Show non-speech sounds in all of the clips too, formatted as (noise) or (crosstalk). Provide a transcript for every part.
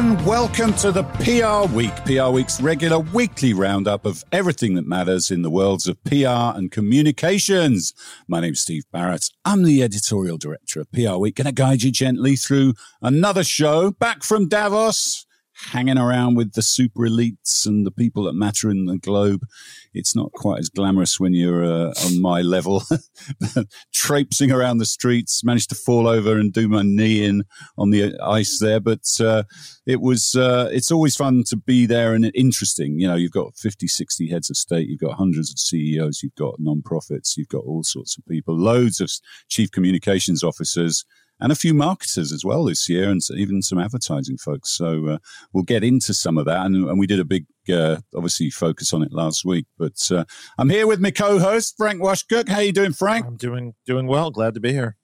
and welcome to the PR Week, PR Week's regular weekly roundup of everything that matters in the worlds of PR and communications. My name's Steve Barrett. I'm the editorial director of PR Week, going to guide you gently through another show back from Davos hanging around with the super elites and the people that matter in the globe. It's not quite as glamorous when you're uh, on my level. (laughs) Traipsing around the streets, managed to fall over and do my knee in on the ice there, but uh, it was. Uh, it's always fun to be there and interesting. You know, you've got 50, 60 heads of state, you've got hundreds of CEOs, you've got non-profits, you've got all sorts of people, loads of chief communications officers and a few marketers as well this year, and even some advertising folks. So uh, we'll get into some of that, and, and we did a big, uh, obviously, focus on it last week. But uh, I'm here with my co-host Frank Washkuch. How you doing, Frank? I'm doing doing well. Glad to be here.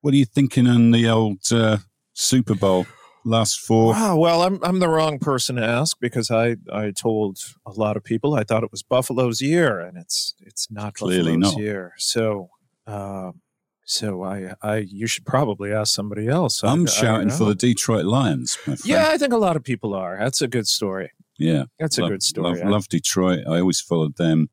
What are you thinking on the old uh, Super Bowl? Last four. Wow. Well, I'm I'm the wrong person to ask because I I told a lot of people I thought it was Buffalo's year, and it's it's not Clearly Buffalo's not. year. So. Uh, so I, I, you should probably ask somebody else. I'm I, shouting I for the Detroit Lions. My friend. Yeah, I think a lot of people are. That's a good story. yeah, That's a good story. Love, love Detroit. I always followed them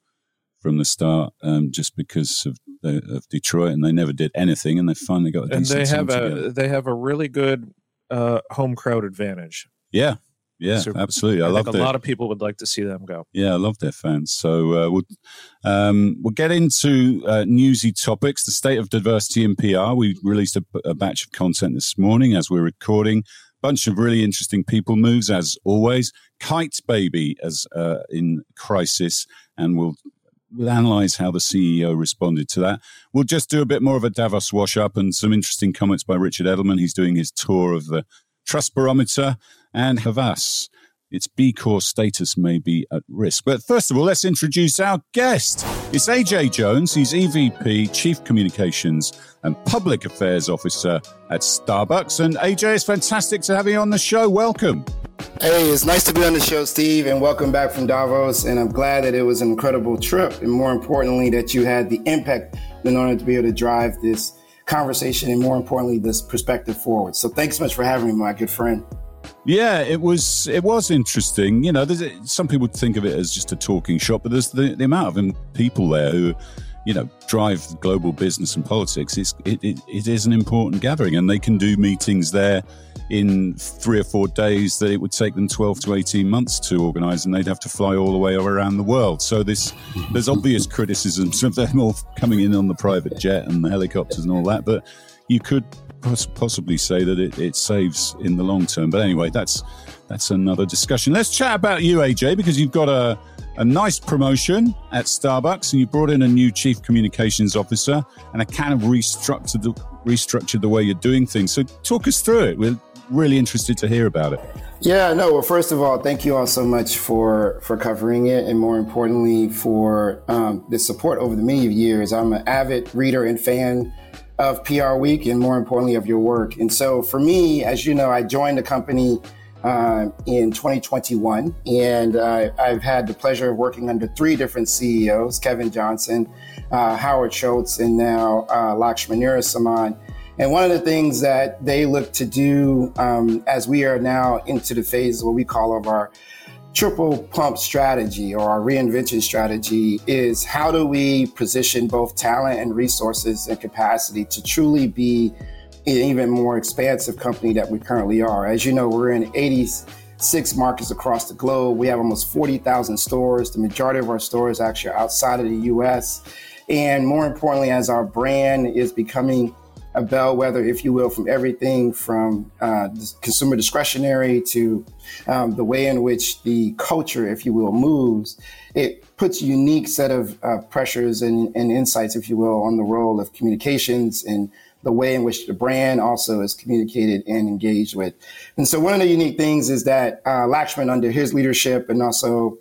from the start, um, just because of the, of Detroit, and they never did anything, and they finally got a and they have a together. they have a really good uh, home crowd advantage. Yeah, yeah, So absolutely. I, I, love think a their lot of people would like to see them go. yeah, I love their fans. So uh, we'll um, we'll get into uh, newsy topics. The state of diversity in PR. We released a, a batch of content this morning as we're recording. A bunch of really interesting people moves as always. Kyte Baby as uh, in crisis, and we'll we'll analyze how the CEO responded to that. We'll just do a bit more of a Davos wash up and some interesting comments by Richard Edelman. He's doing his tour of the Trust Barometer and Havas. Its B Corps status may be at risk. But first of all, let's introduce our guest. It's AJ Jones. He's EVP, Chief Communications and Public Affairs Officer at Starbucks. And AJ, it's fantastic to have you on the show. Welcome. Hey, it's nice to be on the show, Steve, and welcome back from Davos. And I'm glad that it was an incredible trip, and more importantly, that you had the impact in order to be able to drive this conversation and, more importantly, this perspective forward. So, thanks so much for having me, my good friend. Yeah, it was it was interesting. You know, some people think of it as just a talking shop, but there's the, the amount of people there who, you know, drive global business and politics. It's it, it, it is an important gathering, and they can do meetings there in three or four days that it would take them 12 to 18 months to organize and they'd have to fly all the way around the world so this there's obvious criticisms of them all coming in on the private jet and the helicopters and all that but you could poss- possibly say that it, it saves in the long term but anyway that's that's another discussion let's chat about you aj because you've got a a nice promotion at Starbucks, and you brought in a new chief communications officer, and a kind of restructured the, restructured the way you're doing things. So, talk us through it. We're really interested to hear about it. Yeah, no. Well, first of all, thank you all so much for for covering it, and more importantly, for um, the support over the many years. I'm an avid reader and fan of PR Week, and more importantly, of your work. And so, for me, as you know, I joined the company uh, in 2021, and uh, I've had the pleasure of working under three different CEOs: Kevin Johnson, uh, Howard Schultz, and now uh, Laxman Narasimhan. And one of the things that they look to do um, as we are now into the phase what we call of our triple pump strategy or our reinvention strategy is how do we position both talent and resources and capacity to truly be an even more expansive company that we currently are. As you know, we're in 86 markets across the globe. We have almost 40,000 stores. The majority of our stores actually are outside of the US. And more importantly, as our brand is becoming a bellwether, if you will, from everything from uh, consumer discretionary to um, the way in which the culture, if you will, moves. It puts a unique set of uh, pressures and, and, insights, if you will, on the role of communications and the way in which the brand also is communicated and engaged with. And so, one of the unique things is that uh, Laxman, under his leadership, and also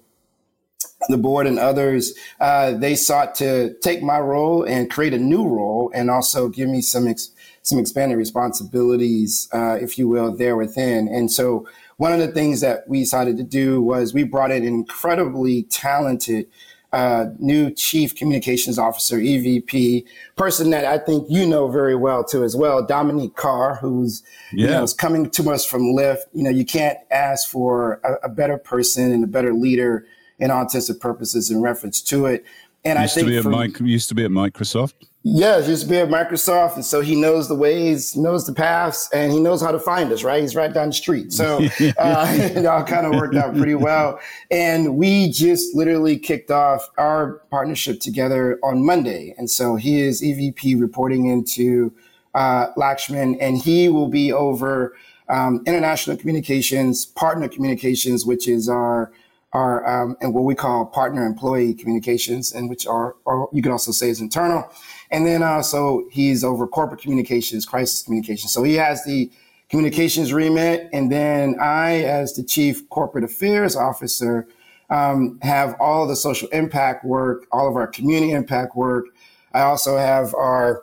the board and others, uh, they sought to take my role and create a new role, and also give me some ex- some expanded responsibilities, uh, if you will, there within. And so, one of the things that we decided to do was we brought in an incredibly talented uh, new chief communications officer, EVP, person that I think you know very well too as well, Dominic Carr, who's yeah. you know is coming to us from Lyft. You know, you can't ask for a, a better person and a better leader in all intents and purposes in reference to it. And used I think to be at used to be at Microsoft. Yeah, he used to be at Microsoft, and so he knows the ways, knows the paths, and he knows how to find us. Right, he's right down the street, so (laughs) uh, (laughs) it all kind of worked out pretty well. And we just literally kicked off our partnership together on Monday, and so he is EVP reporting into uh, Laxman, and he will be over um, international communications, partner communications, which is our are um, and what we call partner employee communications, and which are, or you can also say is internal. And then also he's over corporate communications, crisis communications. So he has the communications remit, and then I, as the chief corporate affairs officer, um, have all the social impact work, all of our community impact work. I also have our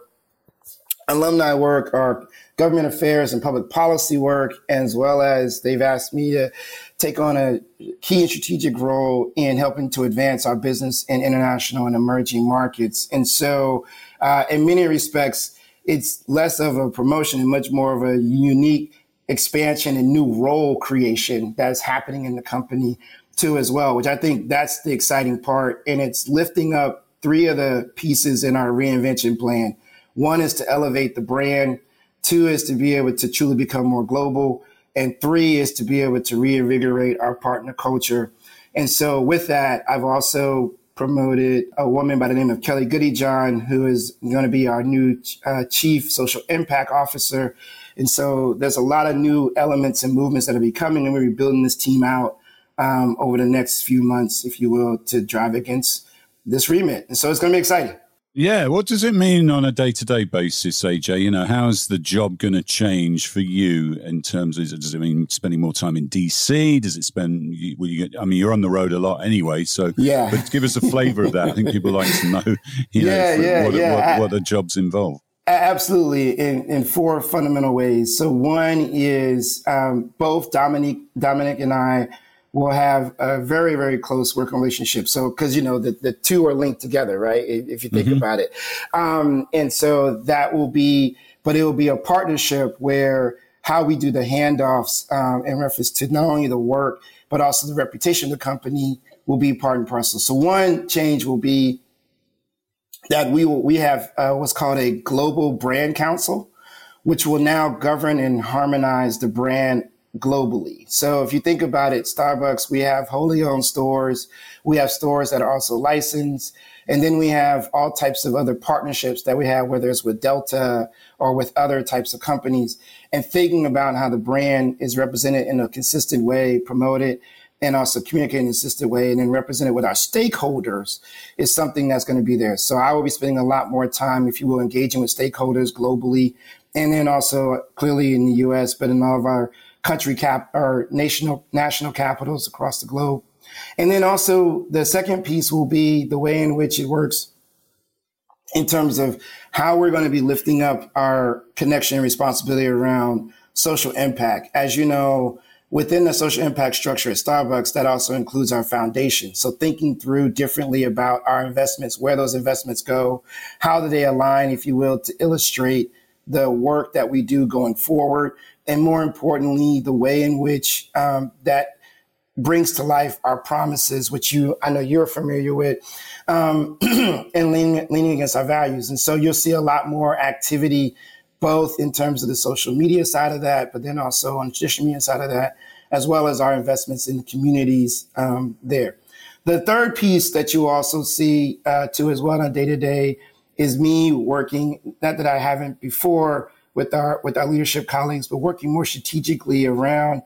alumni work, our government affairs and public policy work, as well as they've asked me to take on a key and strategic role in helping to advance our business in international and emerging markets. And so, uh, in many respects, it's less of a promotion and much more of a unique expansion and new role creation that's happening in the company too as well, which I think that's the exciting part. And it's lifting up three of the pieces in our reinvention plan. One is to elevate the brand. Two is to be able to truly become more global. And three is to be able to reinvigorate our partner culture. And so with that, I've also promoted a woman by the name of Kelly Goodejohn, who is going to be our new uh, chief social impact officer. And so there's a lot of new elements and movements that are becoming, and we're building this team out um, over the next few months, if you will, to drive against this remit. And so it's going to be exciting. Yeah, what does it mean on a day-to-day basis, AJ? You know, how's the job going to change for you in terms of does it mean spending more time in DC? Does it spend? Will you get, I mean, you're on the road a lot anyway, so yeah. But give us a flavour of that. I think people like to know, you yeah, know, yeah, what, yeah. What, what the jobs involve. Absolutely, in, in four fundamental ways. So one is um, both Dominic, Dominic and I will have a very, very close working relationship. So, cause you know, the, the two are linked together, right? If you think mm-hmm. about it. Um, and so that will be, but it will be a partnership where how we do the handoffs, um, in reference to not only the work, but also the reputation of the company will be part and parcel. So one change will be that we will, we have uh, what's called a global brand council, which will now govern and harmonize the brand globally. So if you think about it, Starbucks, we have wholly owned stores. We have stores that are also licensed. And then we have all types of other partnerships that we have, whether it's with Delta or with other types of companies and thinking about how the brand is represented in a consistent way, promoted and also communicate in a consistent way and then represent it with our stakeholders is something that's going to be there. So I will be spending a lot more time, if you will, engaging with stakeholders globally and then also clearly in the US, but in all of our country cap or national national capitals across the globe. And then also the second piece will be the way in which it works in terms of how we're going to be lifting up our connection and responsibility around social impact. As you know, within the social impact structure at Starbucks, that also includes our foundation. So thinking through differently about our investments, where those investments go, how do they align, if you will, to illustrate the work that we do going forward and more importantly, the way in which um, that brings to life our promises, which you I know you're familiar with, um, (clears throat) and leaning, leaning against our values. And so you'll see a lot more activity, both in terms of the social media side of that, but then also on the traditional media side of that, as well as our investments in the communities um, there. The third piece that you also see uh, too as well on day to day is me working, not that I haven't before, with our with our leadership colleagues, but working more strategically around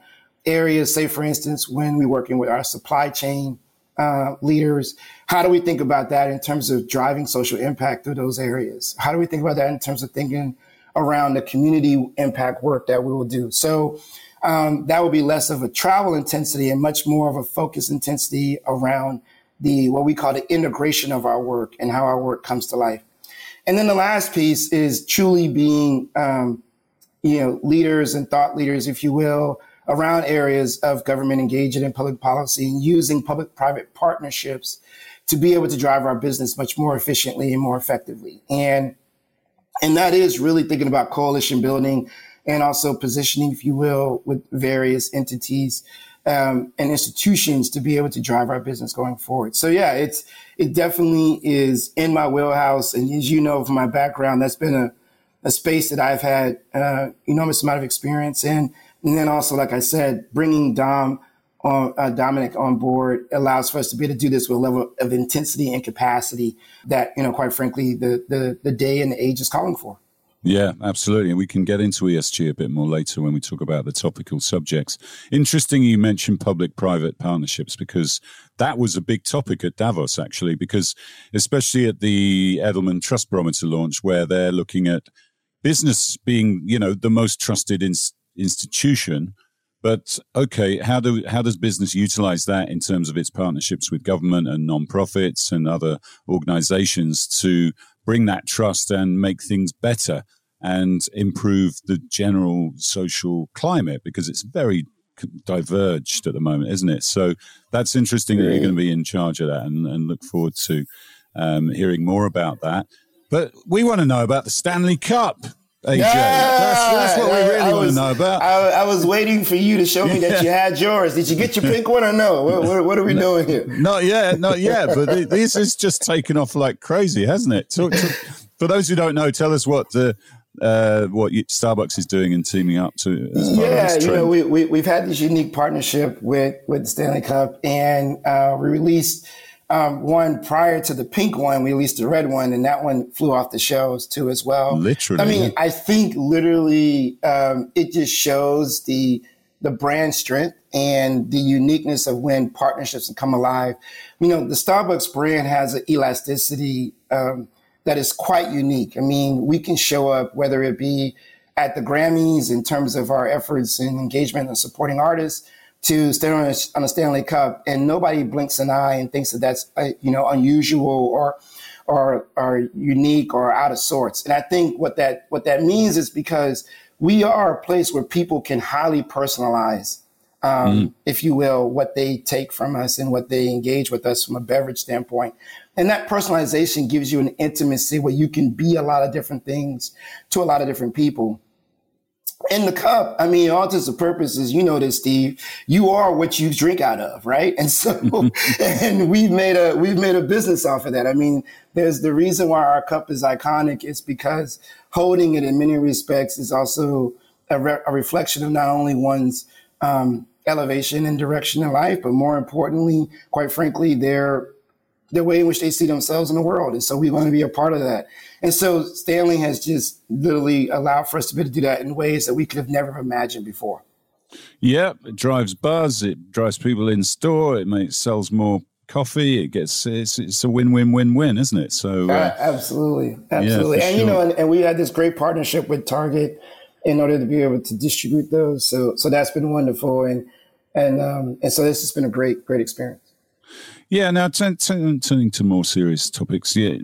areas. Say, for instance, when we're working with our supply chain uh, leaders, how do we think about that in terms of driving social impact through those areas? How do we think about that in terms of thinking around the community impact work that we will do? So. Um, that will be less of a travel intensity and much more of a focus intensity around the what we call the integration of our work and how our work comes to life. And then the last piece is truly being, um, you know, leaders and thought leaders, if you will, around areas of government engagement in public policy and using public-private partnerships to be able to drive our business much more efficiently and more effectively. And and that is really thinking about coalition building and also positioning, if you will, with various entities um, and institutions to be able to drive our business going forward. So yeah, it's it definitely is in my wheelhouse, and as you know from my background, that's been a a space that I've had uh, enormous amount of experience in, and then also, like I said, bringing Dom on uh, Dominic on board allows for us to be able to do this with a level of intensity and capacity that you know, quite frankly, the the the day and the age is calling for. Yeah, absolutely. And we can get into ESG a bit more later when we talk about the topical subjects. Interesting you mentioned public private partnerships because that was a big topic at Davos, actually, because especially at the Edelman Trust Barometer launch, where they're looking at business being, you know, the most trusted in- institution. But okay, how do how does business utilize that in terms of its partnerships with government and nonprofits and other organizations to bring that trust and make things better and improve the general social climate because it's very diverged at the moment, isn't it? So that's interesting that you're going to be in charge of that and, and look forward to um, hearing more about that. But we want to know about the Stanley Cup. AJ. Yeah, that's, that's, what we really want to know about. I, I, was waiting for you to show me that you had yours. Did you get your pink one or no? What, what, what are we no, doing here? Not yet, not yet. But this is just taken off like crazy, hasn't it? So, so, for those who don't know, tell us what the uh, what Starbucks is doing and teaming up to. yeah, you know, we, we we've had this unique partnership with with the Stanley Cup, and uh, we released um, one prior to the pink one. We released the red one, and that one flew off the shelves too as well. Literally, I mean, I think literally um, it just shows the the brand strength and the uniqueness of when partnerships come alive. You know, the Starbucks brand has an elasticity um, that is quite unique. I mean, we can show up whether it be at the Grammys in terms of our efforts and engagement and supporting artists to stand on a, on a Stanley Cup, and nobody blinks an eye and thinks that that's uh, you know unusual or or or unique or out of sorts. And I think what that what that means is because we are a place where people can highly personalize, um, mm. if you will, what they take from us and what they engage with us from a beverage standpoint. And that personalization gives you an intimacy where you can be a lot of different things to a lot of different people in the cup, I mean, all intents and purposes, you know this, Steve. You are what you drink out of, right? And so, (laughs) (laughs) and we've made a we've made a business off of that. I mean, there's the reason why our cup is iconic is because holding it in many respects is also a, re- a reflection of not only one's um, elevation and direction in life, but more importantly, quite frankly, their the way in which they see themselves in the world. And so we want to be a part of that. And so Stanley has just literally allowed for us to be able to do that in ways that we could have never imagined before. Yeah, it drives buzz. It drives people in store. It makes sells more coffee. It gets it's, it's a win win win win, isn't it? So uh, absolutely, absolutely. Yeah, and sure. you know, and, and, we had this great partnership with Target in order to be able to distribute those. So so that's been wonderful, and and um, and so this has been a great great experience. Yeah. Now turning to more serious topics. Yeah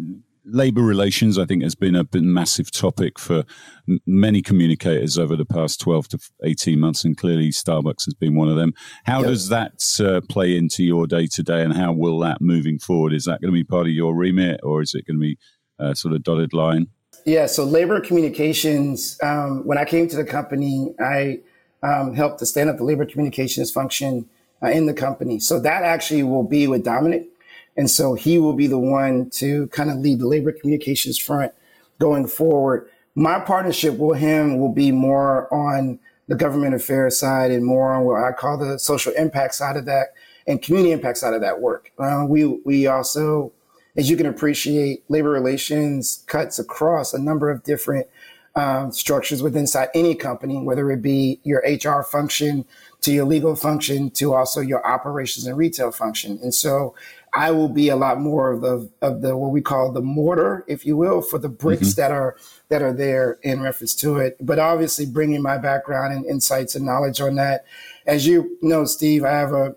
labor relations, I think, has been a been massive topic for m- many communicators over the past 12 to 18 months, and clearly Starbucks has been one of them. How yep. does that uh, play into your day to day, and how will that moving forward? Is that going to be part of your remit, or is it going to be uh, sort of dotted line? Yeah, so labor communications, um, when I came to the company, I um, helped to stand up the labor communications function uh, in the company. So that actually will be with Dominic and so he will be the one to kind of lead the labor communications front going forward. My partnership with him will be more on the government affairs side and more on what I call the social impact side of that and community impact side of that work. Uh, we we also, as you can appreciate, labor relations cuts across a number of different um, structures within inside any company, whether it be your HR function to your legal function to also your operations and retail function. And so I will be a lot more of the of the what we call the mortar, if you will, for the bricks mm-hmm. that are that are there in reference to it. But obviously, bringing my background and insights and knowledge on that, as you know, Steve, I have a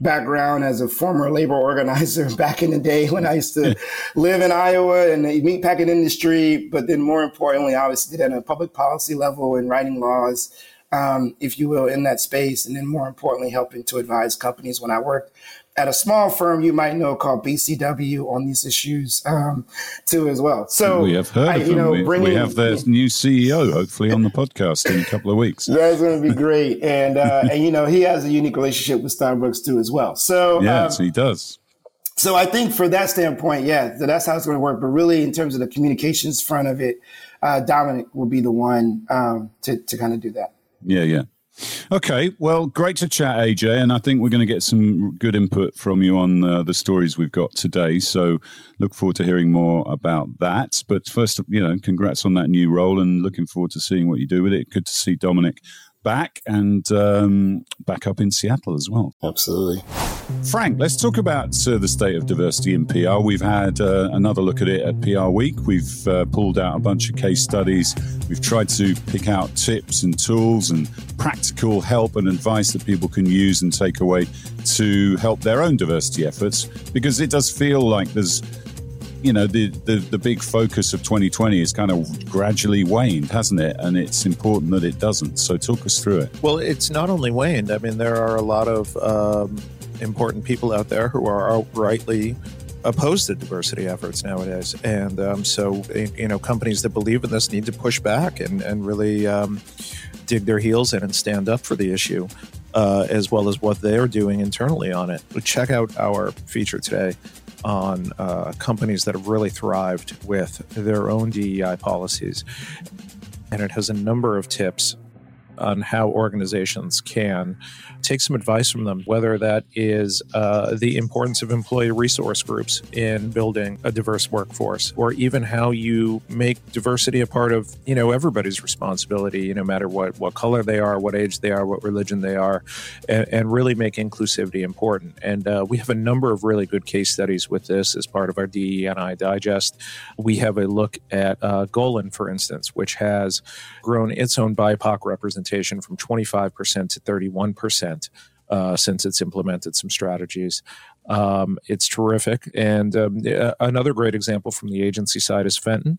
background as a former labor organizer (laughs) back in the day when I used to (laughs) live in Iowa and the meatpacking industry. But then, more importantly, obviously, did at a public policy level and writing laws. Um, if you will, in that space, and then more importantly, helping to advise companies when I worked at a small firm you might know called BCW on these issues um, too as well. So we have heard I, of them. Know, we, bringing, we, have their (laughs) new CEO hopefully on the podcast in a couple of weeks. (laughs) That's going to be great, and uh, (laughs) and you know he has a unique relationship with Starbucks too as well. So yes, um, he does. So I think for that standpoint, yeah, that's how it's going to work. But really, in terms of the communications front of it, uh, Dominic will be the one um, to to kind of do that. Yeah, yeah. Okay, well, great to chat, AJ, and I think we're going to get some good input from you on uh, the stories we've got today. So, look forward to hearing more about that. But first, you know, congrats on that new role, and looking forward to seeing what you do with it. Good to see Dominic back and um, back up in Seattle as well. Absolutely. Frank, let's talk about uh, the state of diversity in PR. We've had uh, another look at it at PR Week. We've uh, pulled out a bunch of case studies. We've tried to pick out tips and tools and practical help and advice that people can use and take away to help their own diversity efforts because it does feel like there's you know the, the, the big focus of 2020 has kind of gradually waned hasn't it? And it's important that it doesn't. So talk us through it. Well it's not only waned. I mean there are a lot of um, important people out there who are outrightly opposed to diversity efforts nowadays. And um, so you know companies that believe in this need to push back and, and really um, dig their heels in and stand up for the issue uh, as well as what they're doing internally on it. Check out our feature today on uh, companies that have really thrived with their own DEI policies. And it has a number of tips on how organizations can take some advice from them, whether that is uh, the importance of employee resource groups in building a diverse workforce, or even how you make diversity a part of you know everybody's responsibility, you no matter what what color they are, what age they are, what religion they are, and, and really make inclusivity important. And uh, we have a number of really good case studies with this as part of our DEI digest. We have a look at uh, Golin, for instance, which has grown its own BIPOC representation from 25% to 31% uh, since it's implemented some strategies. Um, it's terrific. And um, another great example from the agency side is Fenton,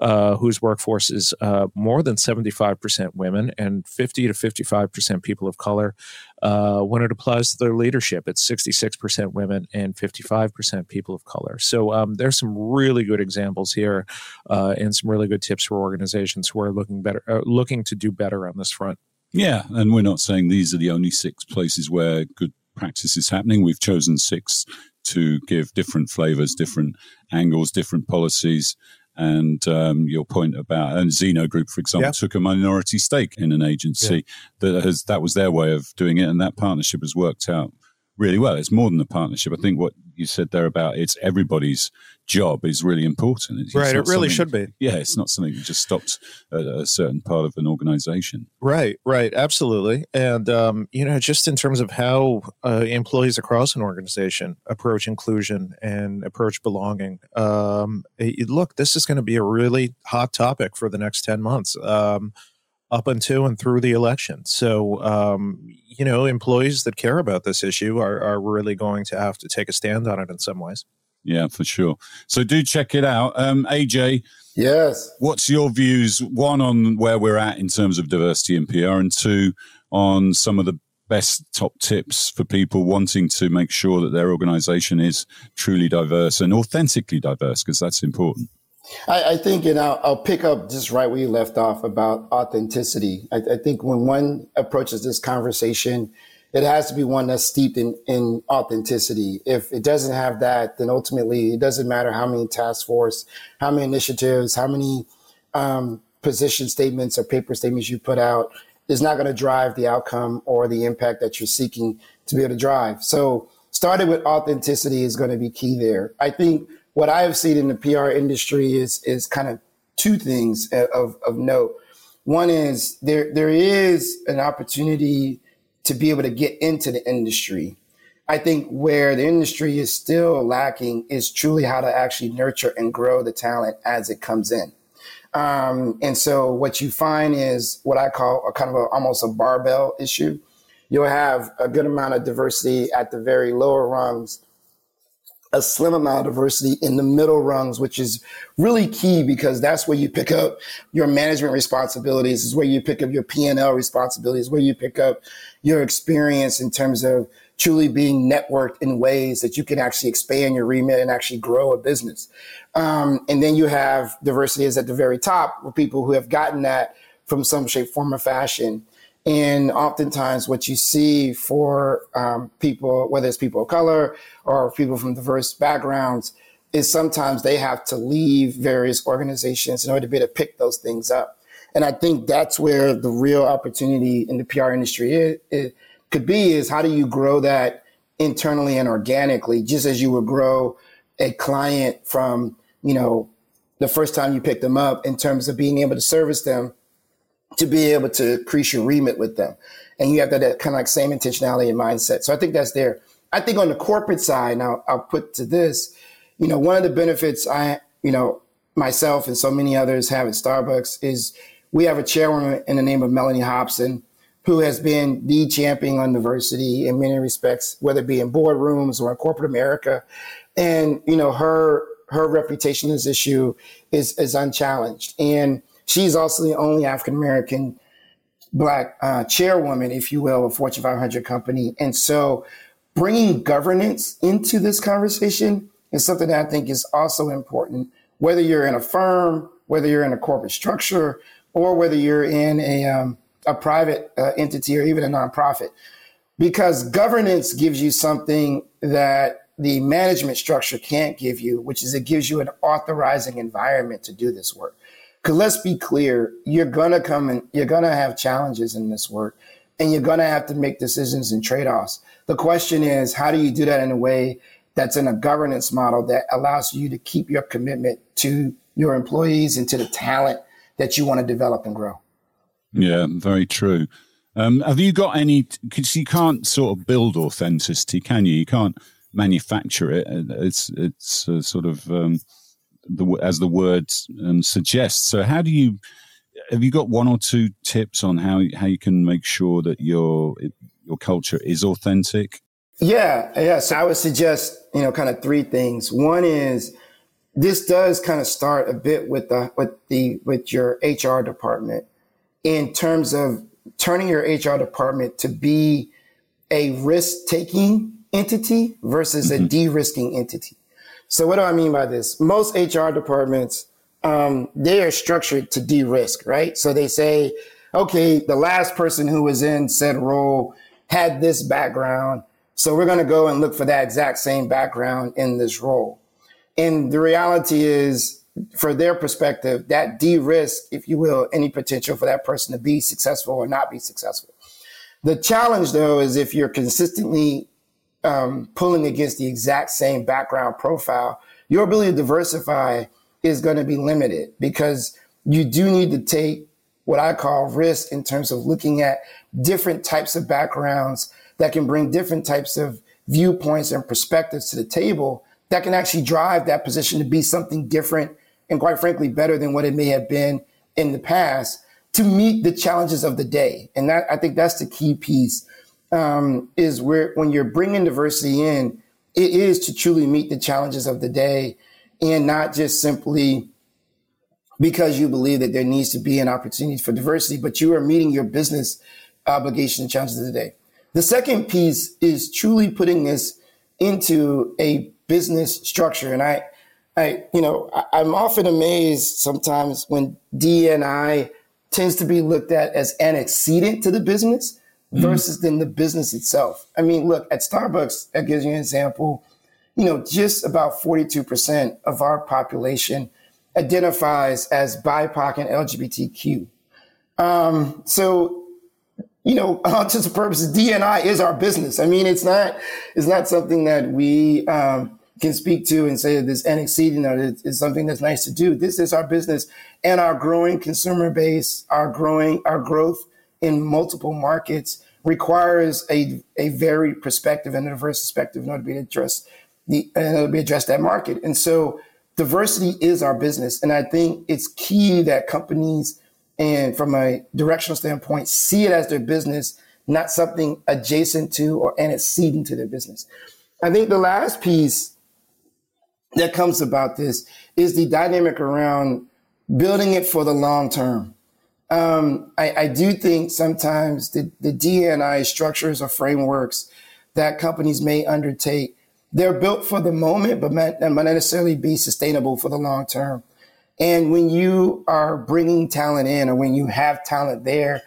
uh, whose workforce is uh, more than 75% women and 50 to 55% people of color. Uh, when it applies to their leadership, it's 66% women and 55% people of color. So um, there's some really good examples here uh, and some really good tips for organizations who are looking better, uh, looking to do better on this front. Yeah, and we're not saying these are the only six places where good practice is happening. We've chosen six to give different flavors, different angles, different policies. And um, your point about and Zeno Group, for example, took a minority stake in an agency that has that was their way of doing it, and that partnership has worked out really well. It's more than a partnership. I think what you said there about it's everybody's job is really important. It's right. It really should be. Yeah. It's not something that just stops at a certain part of an organization. Right. Right. Absolutely. And, um, you know, just in terms of how uh, employees across an organization approach inclusion and approach belonging, um, it, look, this is going to be a really hot topic for the next 10 months. Um, up until and through the election. So, um, you know, employees that care about this issue are, are really going to have to take a stand on it in some ways. Yeah, for sure. So do check it out. Um, AJ. Yes. What's your views, one, on where we're at in terms of diversity in PR, and two, on some of the best top tips for people wanting to make sure that their organization is truly diverse and authentically diverse, because that's important? I, I think, and I'll, I'll, pick up just right where you left off about authenticity. I, I, think when one approaches this conversation, it has to be one that's steeped in, in authenticity. If it doesn't have that, then ultimately it doesn't matter how many task force, how many initiatives, how many um, position statements or paper statements you put out is not going to drive the outcome or the impact that you're seeking to be able to drive. So starting with authenticity is going to be key there. I think what I have seen in the PR industry is is kind of two things of, of note. One is there there is an opportunity to be able to get into the industry. I think where the industry is still lacking is truly how to actually nurture and grow the talent as it comes in. Um, and so what you find is what I call a kind of a, almost a barbell issue. You'll have a good amount of diversity at the very lower rungs a slim amount of diversity in the middle rungs, which is really key because that's where you pick up your management responsibilities, is where you pick up your P&L responsibilities, where you pick up your experience in terms of truly being networked in ways that you can actually expand your remit and actually grow a business. Um, and then you have diversity is at the very top with people who have gotten that from some shape, form, or fashion. And oftentimes, what you see for um, people, whether it's people of color or people from diverse backgrounds, is sometimes they have to leave various organizations in order to be able to pick those things up. And I think that's where the real opportunity in the PR industry is, it could be is how do you grow that internally and organically, just as you would grow a client from, you know, the first time you pick them up in terms of being able to service them to be able to increase your remit with them. And you have that, that kind of like same intentionality and mindset. So I think that's there. I think on the corporate side, now I'll put to this, you know, one of the benefits I, you know, myself and so many others have at Starbucks is we have a chairwoman in the name of Mellody Hobson, who has been the champion on diversity in many respects, whether it be in boardrooms or in corporate America. And, you know, her her reputation this issue is is unchallenged. And She's also the only African American black uh, chairwoman, if you will, of Fortune 500 company. And so bringing governance into this conversation is something that I think is also important, whether you're in a firm, whether you're in a corporate structure, or whether you're in a, um, a private uh, entity or even a nonprofit. Because governance gives you something that the management structure can't give you, which is it gives you an authorizing environment to do this work. Because let's be clear, you're gonna come and you're gonna have challenges in this work, and you're gonna have to make decisions and trade offs. The question is, how do you do that in a way that's in a governance model that allows you to keep your commitment to your employees and to the talent that you want to develop and grow? Yeah, very true. Um, have you got any? Because you can't sort of build authenticity, can you? You can't manufacture it. It's it's sort of um, the, as the word um, suggests. So, how do you have you got one or two tips on how how you can make sure that your your culture is authentic? Yeah, yeah. So I would suggest you know kind of three things. One is this does kind of start a bit with the with the with your HR department in terms of turning your HR department to be a risk taking entity versus mm-hmm. a de risking entity. So what do I mean by this? Most HR departments, um, they are structured to de-risk, right? So they say, okay, the last person who was in said role had this background. So we're going to go and look for that exact same background in this role. And the reality is, for their perspective, that de-risk, if you will, any potential for that person to be successful or not be successful. The challenge though is if you're consistently um, pulling against the exact same background profile, your ability to diversify is going to be limited because you do need to take what I call risk in terms of looking at different types of backgrounds that can bring different types of viewpoints and perspectives to the table that can actually drive that position to be something different and quite frankly better than what it may have been in the past to meet the challenges of the day. And that I think that's the key piece um, is where when you're bringing diversity in, it is to truly meet the challenges of the day and not just simply because you believe that there needs to be an opportunity for diversity, but you are meeting your business obligation and challenges of the day. The second piece is truly putting this into a business structure. And I, I, you know, I, am often amazed sometimes when D&I tends to be looked at as an antecedent to the business mm-hmm. versus the business itself. I mean, look, at Starbucks, that gives you an example. You know, just about 42% of our population identifies as BIPOC and LGBTQ. Um, so, you know, (laughs) on to the purposes, D&I is our business. I mean, it's not, it's not something that we, um, can speak to and say this antecedent or it's something that's nice to do. This is our business and our growing consumer base, our growing, our growth in multiple markets requires a, a varied perspective and a diverse perspective in order to be addressed the to be addressed that market. And so diversity is our business. And I think it's key that companies and from a directional standpoint see it as their business, not something adjacent to or antecedent to their business. I think the last piece that comes about this is the dynamic around building it for the long term. Um, I, I, do think sometimes the, the D&I structures or frameworks that companies may undertake. They're built for the moment, but might not necessarily be sustainable for the long term. And when you are bringing talent in or when you have talent there,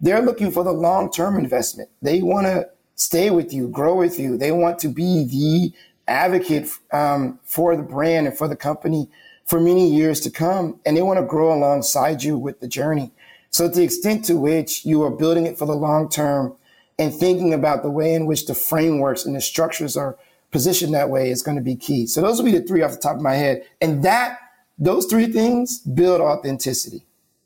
they're looking for the long term investment. They want to stay with you, grow with you. They want to be the advocate um, for the brand and for the company for many years to come. And they want to grow alongside you with the journey. So the extent to which you are building it for the long term and thinking about the way in which the frameworks and the structures are positioned that way is going to be key. So those will be the three off the top of my head. And that, those three things build authenticity.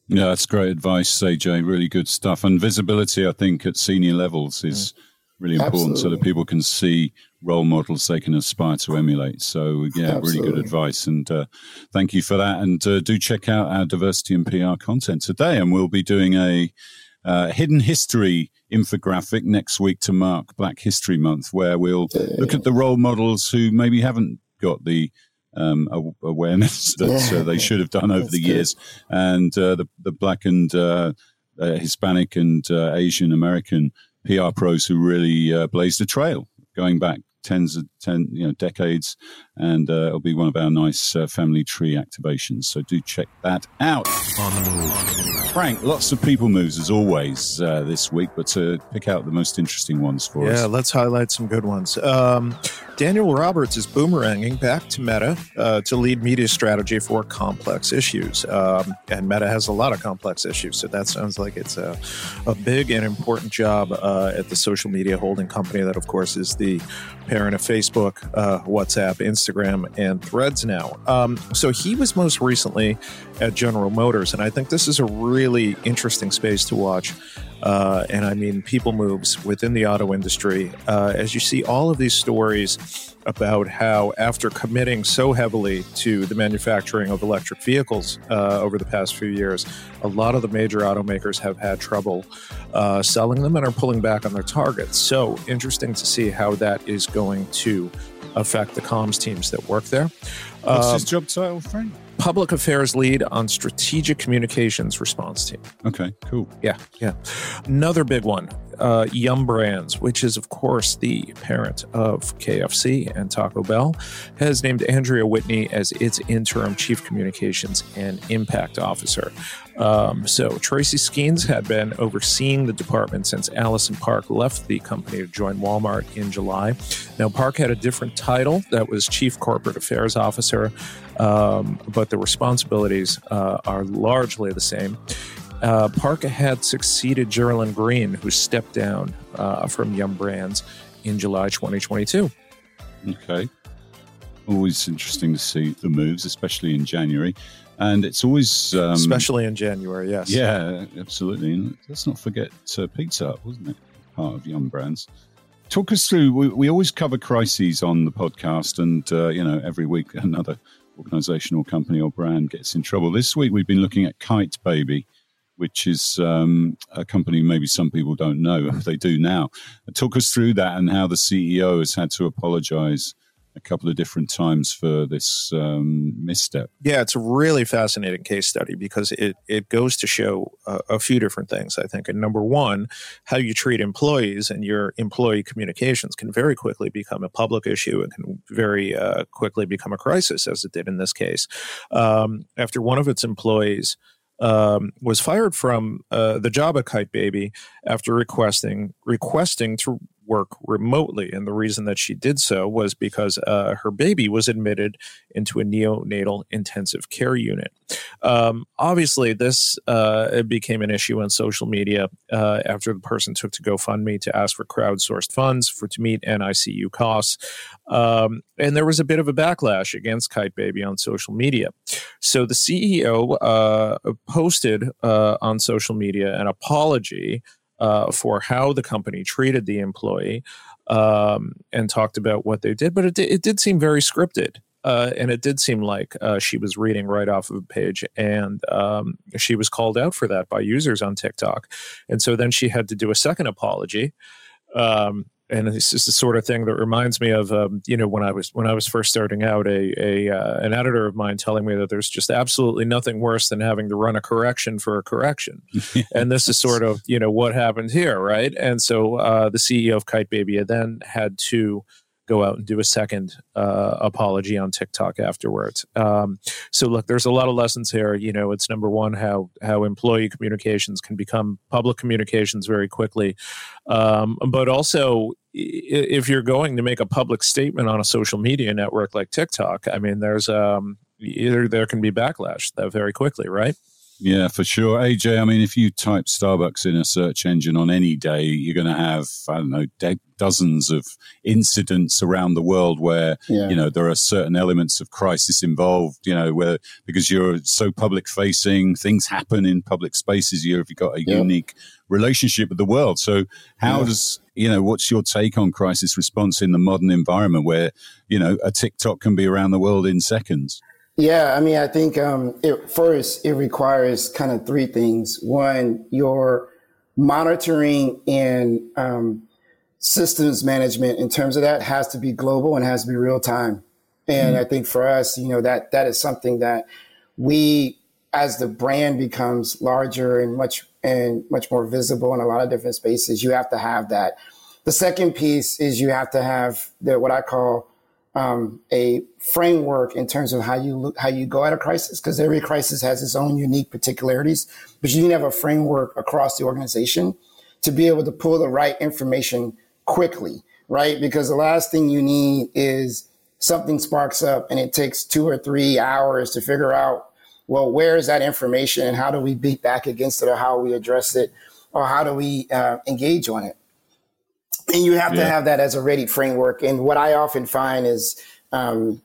Yeah, that's great advice, AJ. Really good stuff. And visibility, I think, at senior levels is mm. really important Absolutely. so that people can see role models they can aspire to emulate. So, yeah, Absolutely. really good advice. And uh, thank you for that. And uh, do check out our diversity and PR content today. And we'll be doing a uh, hidden history infographic next week to mark Black History Month, where we'll look at the role models who maybe haven't got the um, awareness (laughs) that uh, they should have done over the years, and uh, the the black and uh, uh, Hispanic and uh, Asian American PR pros who really blazed a trail going back tens of ten you know decades, and uh, it'll be one of our nice uh, family tree activations. So do check that out. Frank. Lots of people moves as always uh, this week, but to pick out the most interesting ones for yeah, us. Yeah, let's highlight some good ones. Um, Daniel Roberts is boomeranging back to Meta uh, to lead media strategy for complex issues, um, and Meta has a lot of complex issues. So that sounds like it's a, a big and important job uh, at the social media holding company that, of course, is the parent of Facebook, uh, WhatsApp, Instagram, and Threads now. Um, so he was most recently at General Motors, and I think this is a really interesting space to watch. Uh, and I mean, people moves within the auto industry. Uh, as you see all of these stories about how, after committing so heavily to the manufacturing of electric vehicles uh, over the past few years, a lot of the major automakers have had trouble uh, selling them and are pulling back on their targets. So, interesting to see how that is going to affect the comms teams that work there. What's um, his job title, Frank? Public affairs lead on strategic communications response team. Okay, cool. Yeah, yeah. Another big one, uh, Yum Brands, which is, of course, the parent of KFC and Taco Bell, has named Andrea Whitney as its interim chief communications and impact officer. Um, so Tracy Skeans had been overseeing the department since Allison Park left the company to join Walmart in July. Now, Park had a different title that was chief corporate affairs officer, um, but the responsibilities uh, are largely the same. Uh, Park had succeeded Geraldine Green, who stepped down uh, from Yum Brands in July 2022. Okay. Always interesting to see the moves, especially in January. And it's always. Um, especially in January, yes. Yeah, absolutely. And let's not forget uh, Pizza Hut, wasn't it? Part of Yum Brands. Talk us through. We, we always cover crises on the podcast, and, uh, you know, every week (laughs) another organization or company or brand gets in trouble. This week we've been looking at Kyte Baby which is um, a company maybe some people don't know. (laughs) They do now. Talk us through that and how the CEO has had to apologize a couple of different times for this um, misstep. Yeah, it's a really fascinating case study because it, it goes to show a, a few different things, I think. And number one, how you treat employees and your employee communications can very quickly become a public issue and can very uh, quickly become a crisis, as it did in this case. Um, after one of its employees um, was fired from uh, the job at Kyte Baby after requesting requesting to work remotely. And the reason that she did so was because uh, her baby was admitted into a neonatal intensive care unit. Um, obviously, this uh, became an issue on social media uh, after the person took to GoFundMe to ask for crowdsourced funds for to meet NICU costs. Um, and there was a bit of a backlash against Kyte Baby on social media. So the CEO uh, posted uh, on social media an apology uh, for how the company treated the employee um, and talked about what they did. But it, did, it did seem very scripted. Uh, and it did seem like uh, she was reading right off of a page, and um, she was called out for that by users on TikTok. And so then she had to do a second apology. Um, and this is the sort of thing that reminds me of um, you know when I was when I was first starting out a, a uh, an editor of mine telling me that there's just absolutely nothing worse than having to run a correction for a correction. (laughs) And this is sort of you know what happened here right? And so uh, the CEO of Kyte Baby then had to go out and do a second uh, apology on TikTok afterwards. Um, so look, there's a lot of lessons here. You know, it's number one how how employee communications can become public communications very quickly, um, but also if you're going to make a public statement on a social media network like TikTok, I mean, there's um, either there can be backlash that very quickly, right? Yeah, for sure. AJ, I mean, if you type Starbucks in a search engine on any day, you're going to have, I don't know, de- dozens of incidents around the world where, yeah. you know, there are certain elements of crisis involved, you know, where because you're so public facing, things happen in public spaces. You've got a yeah. unique relationship with the world. So, how yeah. does, you know, what's your take on crisis response in the modern environment where, you know, a TikTok can be around the world in seconds? Yeah, I mean, I think um, it, first it requires kind of three things. One, your monitoring and um, systems management in terms of that has to be global and has to be real time. And mm-hmm. I think for us, you know, that that is something that we, as the brand becomes larger and much and much more visible in a lot of different spaces, you have to have that. The second piece is you have to have the what I call um, a framework in terms of how you look, how you go at a crisis, because every crisis has its own unique particularities. But you need to have a framework across the organization to be able to pull the right information quickly, right? Because the last thing you need is something sparks up and it takes two or three hours to figure out, well, where is that information and how do we beat back against it or how we address it or how do we uh, engage on it? And you have yeah. to have that as a ready framework. And what I often find is, um,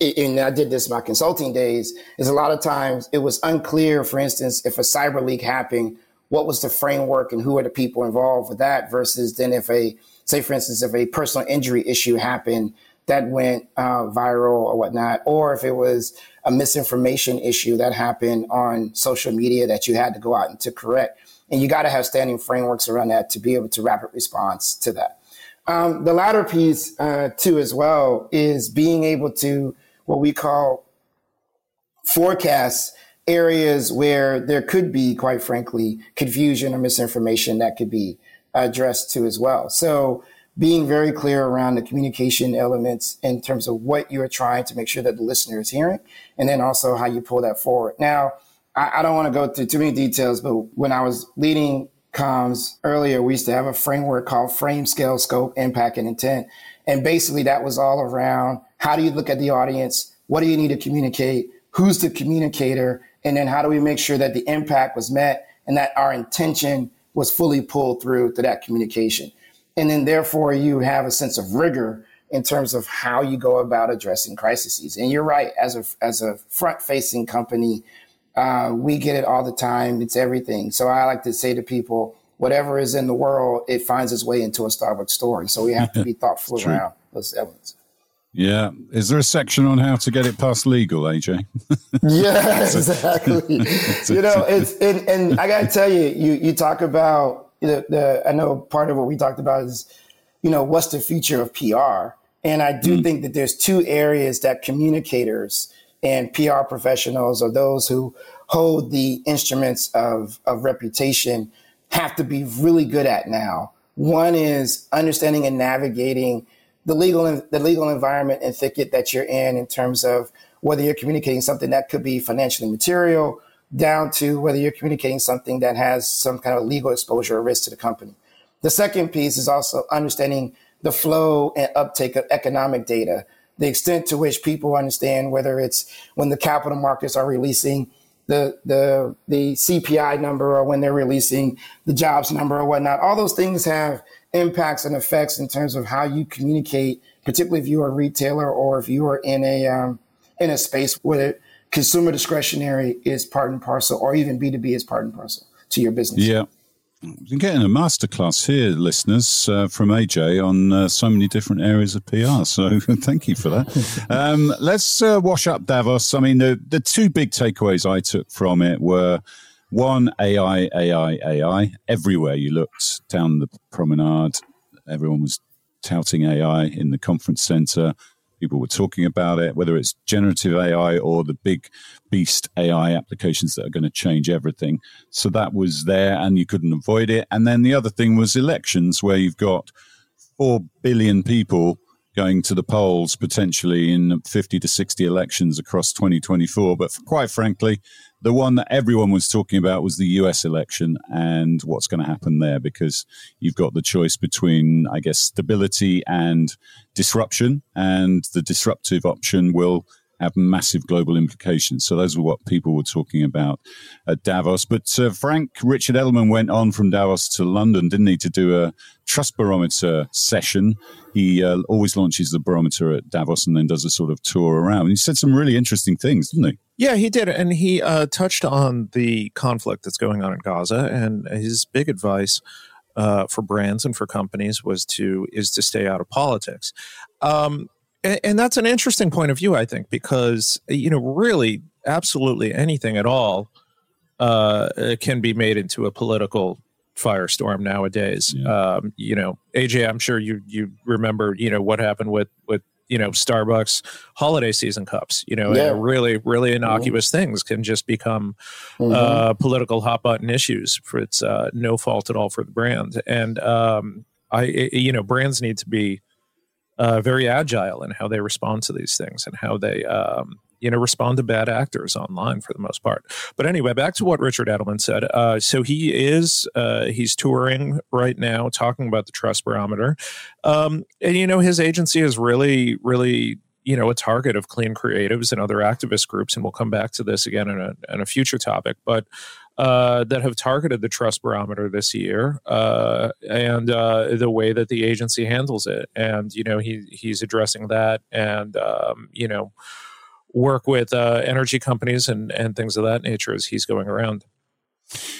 and I did this in my consulting days, is a lot of times it was unclear, for instance, if a cyber leak happened, what was the framework and who are the people involved with that versus then if a, say, for instance, if a personal injury issue happened that went uh, viral or whatnot, or if it was a misinformation issue that happened on social media that you had to go out and to correct and you got to have standing frameworks around that to be able to rapid response to that. Um, the latter piece, uh, too, as well, is being able to what we call forecast areas where there could be, quite frankly, confusion or misinformation that could be addressed to as well. So being very clear around the communication elements in terms of what you're trying to make sure that the listener is hearing, and then also how you pull that forward. Now, I, I don't want to go through too many details, but when I was leading comms earlier, we used to have a framework called frame, scale, scope, impact, and intent. And basically that was all around how do you look at the audience? What do you need to communicate? Who's the communicator? And then how do we make sure that the impact was met and that our intention was fully pulled through to that communication? And then therefore you have a sense of rigor in terms of how you go about addressing crises. And you're right, as a as a front facing company, uh, we get it all the time. It's everything. So I like to say to people, whatever is in the world, it finds its way into a Starbucks story. So we have to be (laughs) thoughtful around those elements. Yeah. Is there a section on how to get it past legal, AJ? (laughs) yeah, exactly. (laughs) you know, it's and, and I got to tell you, you you talk about the, the I know part of what we talked about is, you know, what's the future of PR, and I do mm. think that there's two areas that communicators and PR professionals or those who hold the instruments of, of reputation have to be really good at now. One is understanding and navigating the legal the legal environment and thicket that you're in in terms of whether you're communicating something that could be financially material down to whether you're communicating something that has some kind of legal exposure or risk to the company. The second piece is also understanding the flow and uptake of economic data the extent to which people understand whether it's when the capital markets are releasing the the the CPI number or when they're releasing the jobs number or whatnot. All those things have impacts and effects in terms of how you communicate, particularly if you are a retailer or if you are in a um, in a space where consumer discretionary is part and parcel, or even B two B is part and parcel to your business. Yeah. You're getting a masterclass here, listeners, uh, from AJ on uh, so many different areas of PR. So (laughs) thank you for that. Um, let's uh, wash up Davos. I mean, the, the two big takeaways I took from it were one, AI, AI, AI. Everywhere you looked down the promenade, everyone was touting AI in the conference center. People were talking about it, whether it's generative AI or the big beast AI applications that are going to change everything. So that was there and you couldn't avoid it. And then the other thing was elections, where you've got 4 billion people going to the polls potentially in 50 to 60 elections across 2024. But quite frankly, the one that everyone was talking about was the US election and what's going to happen there because you've got the choice between, I guess, stability and disruption. And the disruptive option will have massive global implications. So those were what people were talking about at Davos. But uh, Frank Richard Edelman went on from Davos to London, didn't he, to do a trust barometer session. He uh, always launches the barometer at Davos and then does a sort of tour around. He said some really interesting things, didn't he? Yeah, he did. And he uh, touched on the conflict that's going on in Gaza and his big advice. Uh, for brands and for companies was to is to stay out of politics. Um, and, and that's an interesting point of view, I think, because you know, really, absolutely anything at all uh, can be made into a political firestorm nowadays. Yeah. Um, you know, AJ, I'm sure you you remember, you know, what happened with with you know Starbucks holiday season cups. You know, yeah. really really innocuous mm-hmm. things can just become mm-hmm. uh, political hot button issues for its uh, no fault at all for the brand. And um, I, you know, brands need to be uh, very agile in how they respond to these things and how they um, you know respond to bad actors online for the most part. But anyway back to what richard edelman said. Uh, so he is uh, he's touring right now talking about the trust barometer. Um, and you know his agency is really really you know a target of clean creatives and other activist groups and we'll come back to this again in a, in a future topic. But uh, that have targeted the trust barometer this year uh, and uh, the way that the agency handles it. And, you know, he, he's addressing that and, um, you know, work with uh, energy companies and, and things of that nature as he's going around.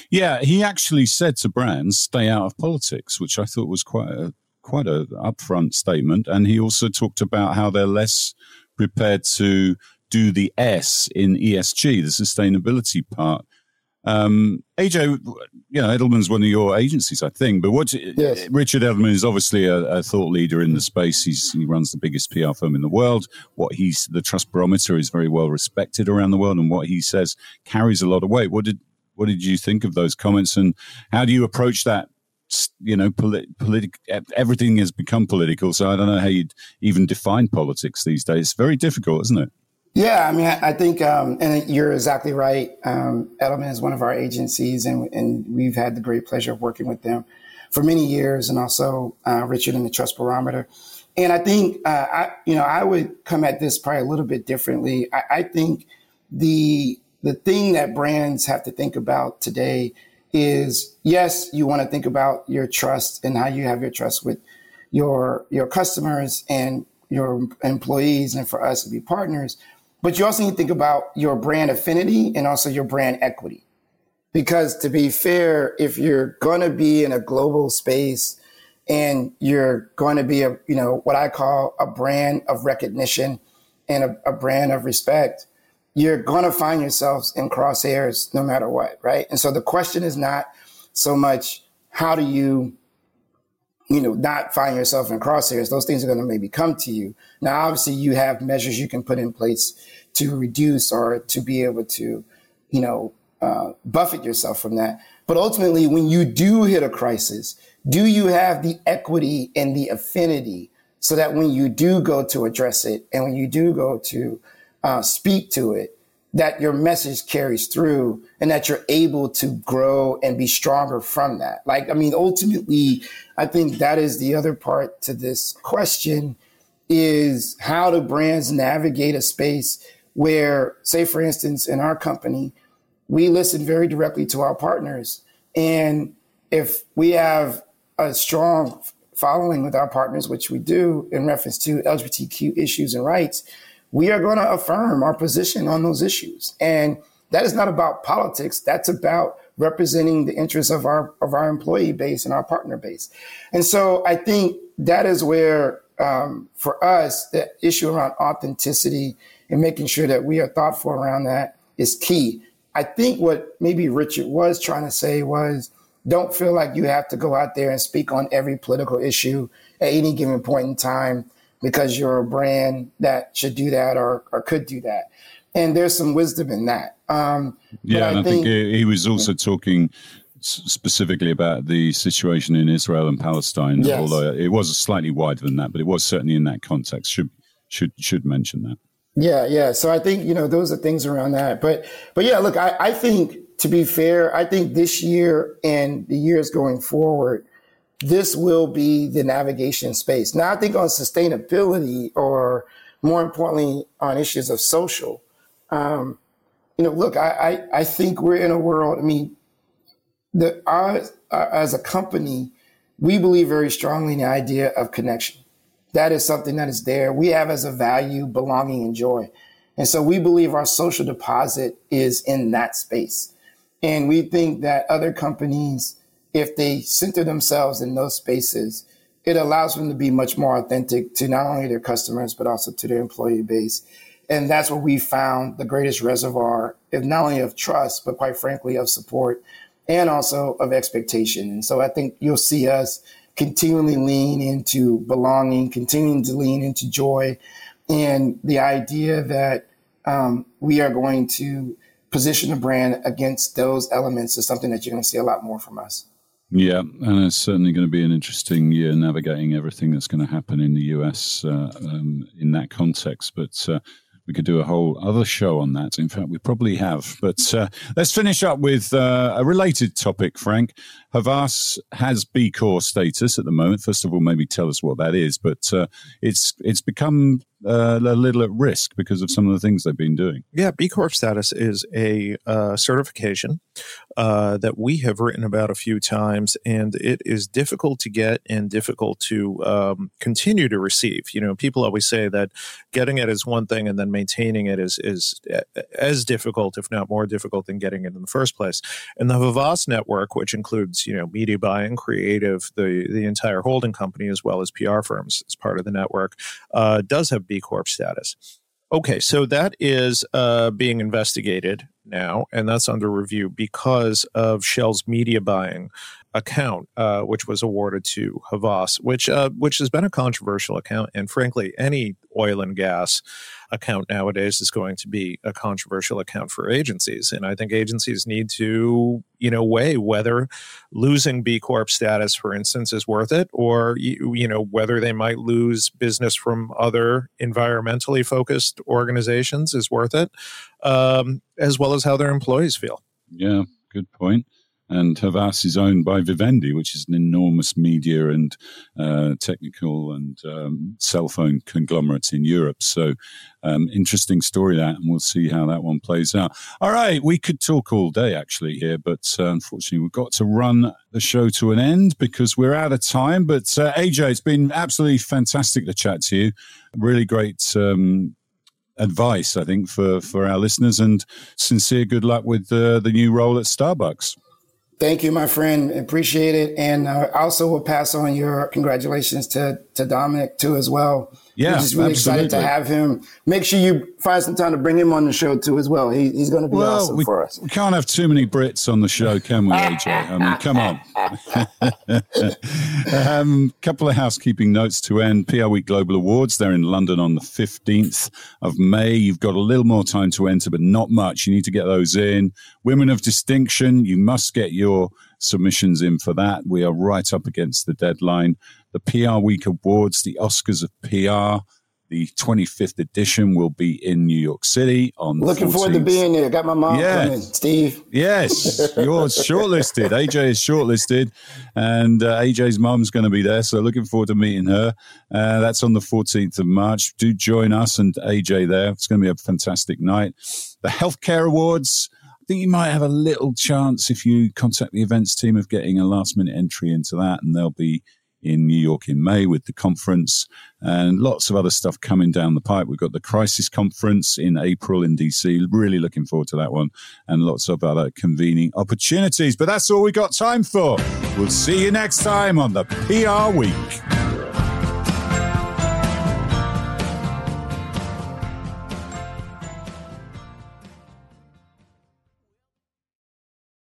Yeah, he actually said to brands, stay out of politics, which I thought was quite a quite a upfront statement. And he also talked about how they're less prepared to do the S in ESG, the sustainability part, um, AJ, you know, Edelman's one of your agencies, I think. But what yes. Richard Edelman is obviously a, a, thought leader in the space. He's, he runs the biggest PR firm in the world. What he's the Trust Barometer is very well respected around the world, and what he says carries a lot of weight. What did what did you think of those comments, and how do you approach that? You know, polit- politic. Everything has become political, so I don't know how you'd even define politics these days. It's very difficult, isn't it? Yeah, I mean, I, think, um, and you're exactly right. Um, Edelman is one of our agencies, and, and, we've had the great pleasure of working with them for many years, and also uh, Richard and the Trust Barometer. And I think, uh, I, you know, I would come at this probably a little bit differently. I, I think the the thing that brands have to think about today is yes, you want to think about your trust and how you have your trust with your your customers and your employees, and for us to be partners but you also need to think about your brand affinity and also your brand equity. Because to be fair, if you're going to be in a global space and you're going to be a, you know, what I call a brand of recognition and a, a brand of respect, you're going to find yourselves in crosshairs no matter what, right? And so the question is not so much how do you you know, not find yourself in crosshairs, those things are going to maybe come to you. Now, obviously, you have measures you can put in place to reduce or to be able to, you know, uh, buffet yourself from that. But ultimately, when you do hit a crisis, do you have the equity and the affinity so that when you do go to address it and when you do go to uh, speak to it, that your message carries through and that you're able to grow and be stronger from that. Like, I mean, ultimately, I think that is the other part to this question is how do brands navigate a space where, say, for instance, in our company, we listen very directly to our partners. And if we have a strong following with our partners, which we do in reference to LGBTQ issues and rights, we are going to affirm our position on those issues. And that is not about politics. That's about representing the interests of our of our employee base and our partner base. And so I think that is where, um, for us, the issue around authenticity and making sure that we are thoughtful around that is key. I think what maybe Richard was trying to say was Don't feel like you have to go out there and speak on every political issue at any given point in time because you're a brand that should do that or, or could do that. And there's some wisdom in that. Um, yeah, and I think, think he was also talking specifically about the situation in Israel and Palestine. Yes. Although it was slightly wider than that, but it was certainly in that context. Should should should mention that. Yeah, yeah. So I think you know those are things around that. But but yeah, look, I, I think to be fair, I think this year and the years going forward, this will be the navigation space. Now I think on sustainability or more importantly on issues of social. Um, you know, look, I, I, I think we're in a world. I mean, the our, our, as a company, we believe very strongly in the idea of connection. That is something that is there. We have as a value belonging and joy. And so we believe our social deposit is in that space. And we think that other companies, if they center themselves in those spaces, it allows them to be much more authentic to not only their customers, but also to their employee base. And that's where we found the greatest reservoir, of not only of trust, but quite frankly, of support and also of expectation. And so I think you'll see us continually lean into belonging, continuing to lean into joy, and the idea that um, we are going to position a brand against those elements is something that you're going to see a lot more from us. Yeah, and it's certainly going to be an interesting year navigating everything that's going to happen in the US uh, um, in that context. But uh, we could do a whole other show on that. In fact, we probably have. But uh, let's finish up with uh, a related topic, Frank. Havas has B Corp status at the moment. First of all, maybe tell us what that is. But uh, it's it's become uh, a little at risk because of some of the things they've been doing. Yeah, B Corp status is a uh, certification uh, that we have written about a few times, and it is difficult to get and difficult to um, continue to receive. You know, people always say that getting it is one thing, and then maintaining it is is as difficult, if not more difficult, than getting it in the first place. And the Havas network, which includes you know media buying, creative, the the entire holding company, as well as PR firms as part of the network, uh, does have B Corp status. Okay, so that is uh, being investigated now, and that's under review because of Shell's media buying account, uh, which was awarded to Havas, which uh, which has been a controversial account, and frankly, any oil and gas account nowadays is going to be a controversial account for agencies. And I think agencies need to, you know, weigh whether losing B Corp status, for instance, is worth it, or, you know, whether they might lose business from other environmentally focused organizations is worth it, um, as well as how their employees feel. Yeah, good point and Havas is owned by Vivendi, which is an enormous media and uh, technical and um, cell phone conglomerate in Europe. So, um, interesting story that, and we'll see how that one plays out. All right, we could talk all day actually here, but uh, unfortunately, we've got to run the show to an end because we're out of time. But uh, AJ, it's been absolutely fantastic to chat to you. Really great. Um, advice, I think, for, for our listeners, and sincere good luck with uh, the new role at Starbucks. Thank you, my friend. Appreciate it. And uh, also will pass on your congratulations to, to Dominic too as well. Yeah, We're just really absolutely. excited to have him. Make sure you find some time to bring him on the show too as well. He, he's going to be well, awesome we, for us. We can't have too many Brits on the show, can we, AJ? I mean, come on. A (laughs) um, couple of housekeeping notes to end. PR Week Global Awards. They're in London on the 15th of May. You've got a little more time to enter, but not much. You need to get those in. Women of Distinction. You must get your submissions in for that. We are right up against the deadline. The PR Week Awards, the Oscars of PR. The 25th edition will be in New York City on. Looking 14th. forward to being there. Got my mom yes. coming, Steve. Yes, (laughs) you're shortlisted. AJ is shortlisted, and uh, AJ's mom's going to be there. So looking forward to meeting her. Uh, that's on the 14th of March. Do join us and AJ there. It's going to be a fantastic night. The Healthcare Awards think you might have a little chance if you contact the events team of getting a last minute entry into that, and they'll be in New York in May with the conference and lots of other stuff coming down the pipe. We've got the Crisis Conference in April in DC. Really looking forward to that one and lots of other convening opportunities. But that's all we got time for. We'll see you next time on the PR Week.